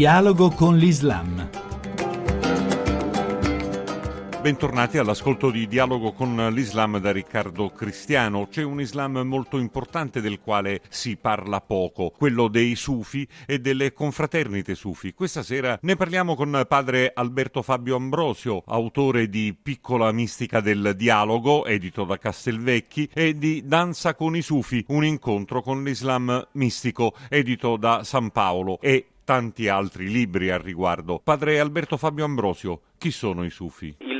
Dialogo con l'Islam. Bentornati all'ascolto di Dialogo con l'Islam da Riccardo Cristiano. C'è un Islam molto importante del quale si parla poco, quello dei Sufi e delle confraternite Sufi. Questa sera ne parliamo con padre Alberto Fabio Ambrosio, autore di Piccola mistica del dialogo, edito da Castelvecchi, e di Danza con i Sufi, un incontro con l'Islam mistico, edito da San Paolo e tanti altri libri al riguardo. Padre Alberto Fabio Ambrosio, chi sono i Sufi? Il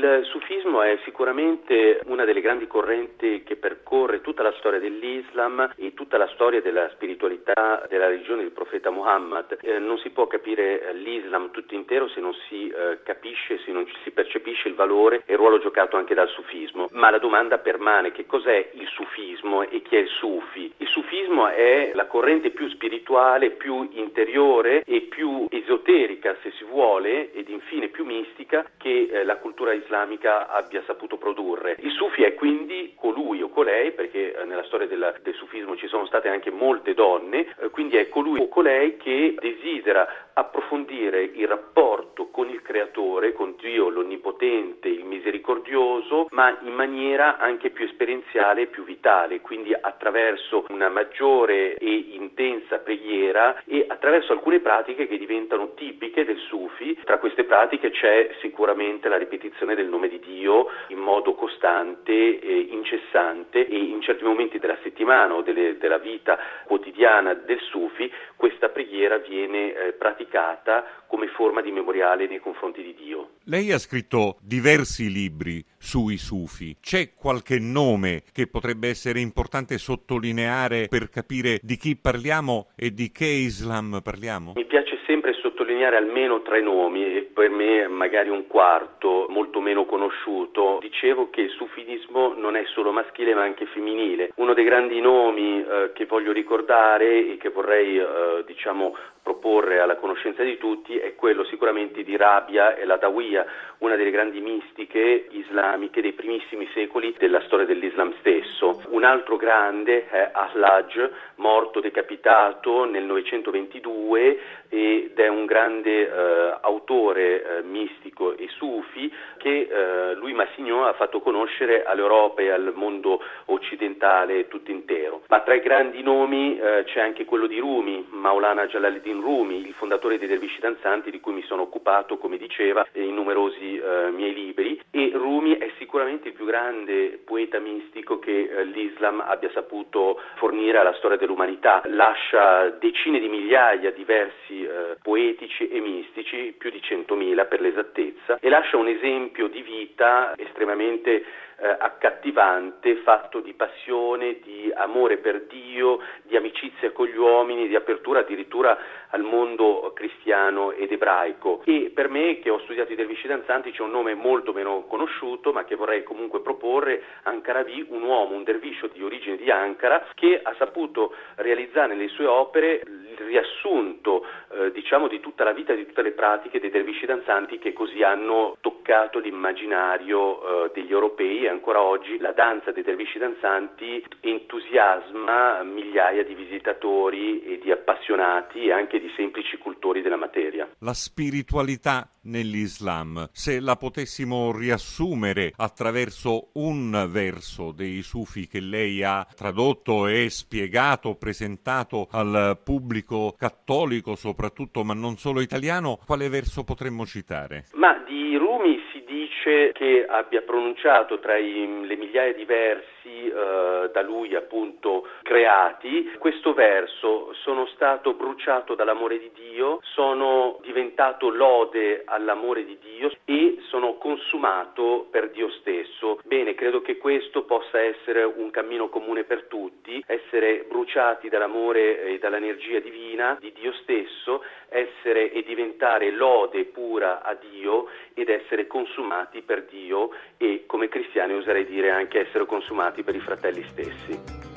sufismo è sicuramente una delle grandi correnti che percorre tutta la storia dell'Islam e tutta la storia della spiritualità della religione del profeta Muhammad. Eh, non si può capire l'Islam tutto intero se non si eh, capisce, se non si percepisce il valore e il ruolo giocato anche dal sufismo. Ma la domanda permane, che cos'è il sufismo e chi è il sufi? Il sufismo è la corrente più spirituale, più interiore e più esoterica, se si vuole, ed infine più mistica che eh, la cultura islamica abbia saputo produrre. Il sufi è quindi colui o colei, perché eh, nella storia del, del, sufismo ci sono state anche molte donne, eh, quindi è colui o colei che desidera approfondire il rapporto con il creatore, con Dio l'onnipotente, il misericordioso, ma in maniera anche più esperienziale e più vitale, quindi attraverso una maggiore e intensa preghiera e attraverso alcune pratiche che diventano tipiche del sufi. Tra queste pratiche c'è sicuramente la ripetizione del nome di Dio in modo costante, e incessante e in certi momenti della settimana o delle, della vita quotidiana del sufi questa preghiera viene eh, praticata come forma di memoriale nei confronti di Dio. Lei ha scritto diversi libri sui sufi. C'è qualche nome che potrebbe essere importante sottolineare per capire di chi parliamo e di che Islam parliamo? Mi piace sempre sottolineare almeno tre nomi e per me magari un quarto molto meno conosciuto. Dicevo che il sufismo non è solo maschile ma anche femminile. Uno dei grandi nomi eh, che voglio ricordare e che vorrei eh, diciamo proporre alla conoscenza di tutti è quello sicuramente di Rabia e Ladawiya, una delle grandi mistiche islamiche dei primissimi secoli della storia dell'Islam stesso. Un altro grande è Ahlaj, morto decapitato nel 922 ed è un grande eh, autore eh, mistico e sufi che eh, Louis Massignon ha fatto conoscere all'Europa e al mondo occidentale tutto intero. Ma tra i grandi nomi eh, c'è anche quello di Rumi, Maulana Jalaluddin Rumi, il fondatore dei Dervisci Danzanti di cui mi sono occupato, come diceva, in numerosi eh, miei libri e Rumi è sicuramente il più grande poeta mistico che eh, l'Islam abbia saputo fornire alla storia dell'umanità. Lascia decine di migliaia di versi eh, poetici e mistici, più di centomila per l'esattezza, e lascia un esempio di vita estremamente eh, accattivante, fatto di passione, di amore per Dio, di amicizia con gli uomini, di apertura addirittura al mondo cristiano ed ebraico. E per me, che ho studiato i dervisci danzanti, c'è un nome molto meno conosciuto, ma che vorrei comunque proporre, Ankaravi, un uomo, un derviscio di origine di Ankara, che ha saputo realizzare nelle sue opere riassunto eh, diciamo di tutta la vita, di tutte le pratiche dei dervisci danzanti che così hanno toccato l'immaginario eh, degli europei e ancora oggi la danza dei dervisci danzanti entusiasma migliaia di visitatori e di appassionati e anche di semplici cultori della materia. La spiritualità nell'Islam, se la potessimo riassumere attraverso un verso dei sufi che lei ha tradotto e spiegato, presentato al pubblico cattolico soprattutto, ma non solo italiano, quale verso potremmo citare? Ma di Rumi si dice che abbia pronunciato tra i, le migliaia di versi eh, da lui appunto creati questo verso sono stato bruciato dall'amore di Dio sono diventato lode all'amore di Dio e sono consumato per Dio stesso bene credo che questo possa essere un cammino comune per tutti essere bruciati dall'amore e dall'energia divina di Dio stesso essere e diventare lode pura a Dio ed essere consumati per Dio e come cristiani oserei dire anche essere consumati per i fratelli stessi.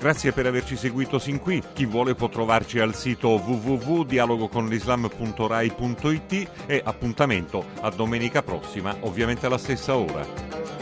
Grazie per averci seguito sin qui. Chi vuole può trovarci al sito www.dialogoconlislam.rai.it e appuntamento a domenica prossima, ovviamente alla stessa ora.